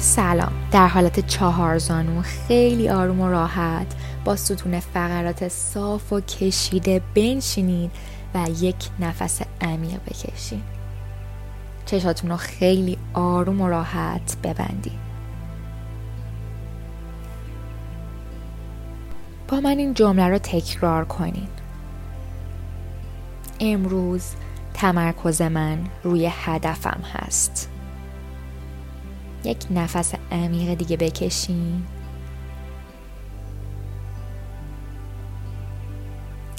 سلام. در حالت چهار زانو خیلی آروم و راحت. با ستون فقرات صاف و کشیده بنشینید و یک نفس عمیق بکشید. چشاتون رو خیلی آروم و راحت ببندید. با من این جمله رو تکرار کنید. امروز تمرکز من روی هدفم هست. یک نفس عمیق دیگه بکشین.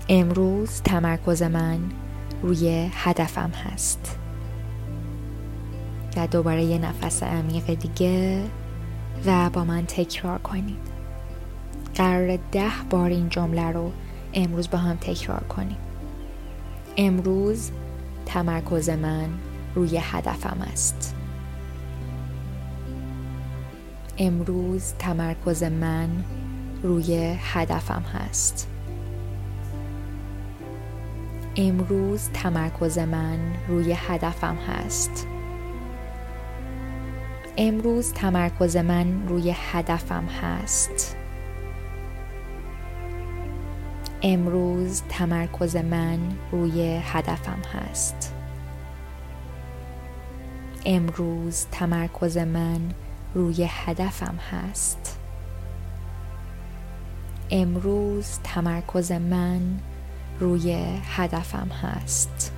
امروز تمرکز من روی هدفم هست. و دوباره یه نفس عمیق دیگه و با من تکرار کنید قرار ده بار این جمله رو امروز با هم تکرار کنیم امروز تمرکز من روی هدفم است. امروز تمرکز من روی هدفم هست. امروز تمرکز من روی هدفم هست. امروز تمرکز من روی هدفم هست. امروز تمرکز من روی هدفم هست. امروز تمرکز من روی هدفم هست. امروز تمرکز من روی هدفم هست.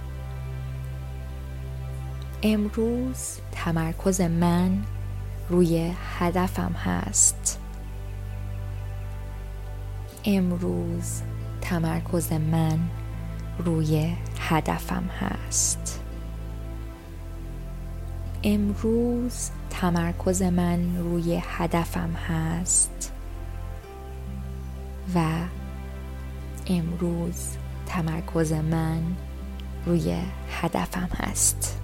امروز تمرکز من روی هدفم هست. امروز تمرکز من روی هدفم هست. امروز تمرکز من روی هدفم هست و امروز تمرکز من روی هدفم هست.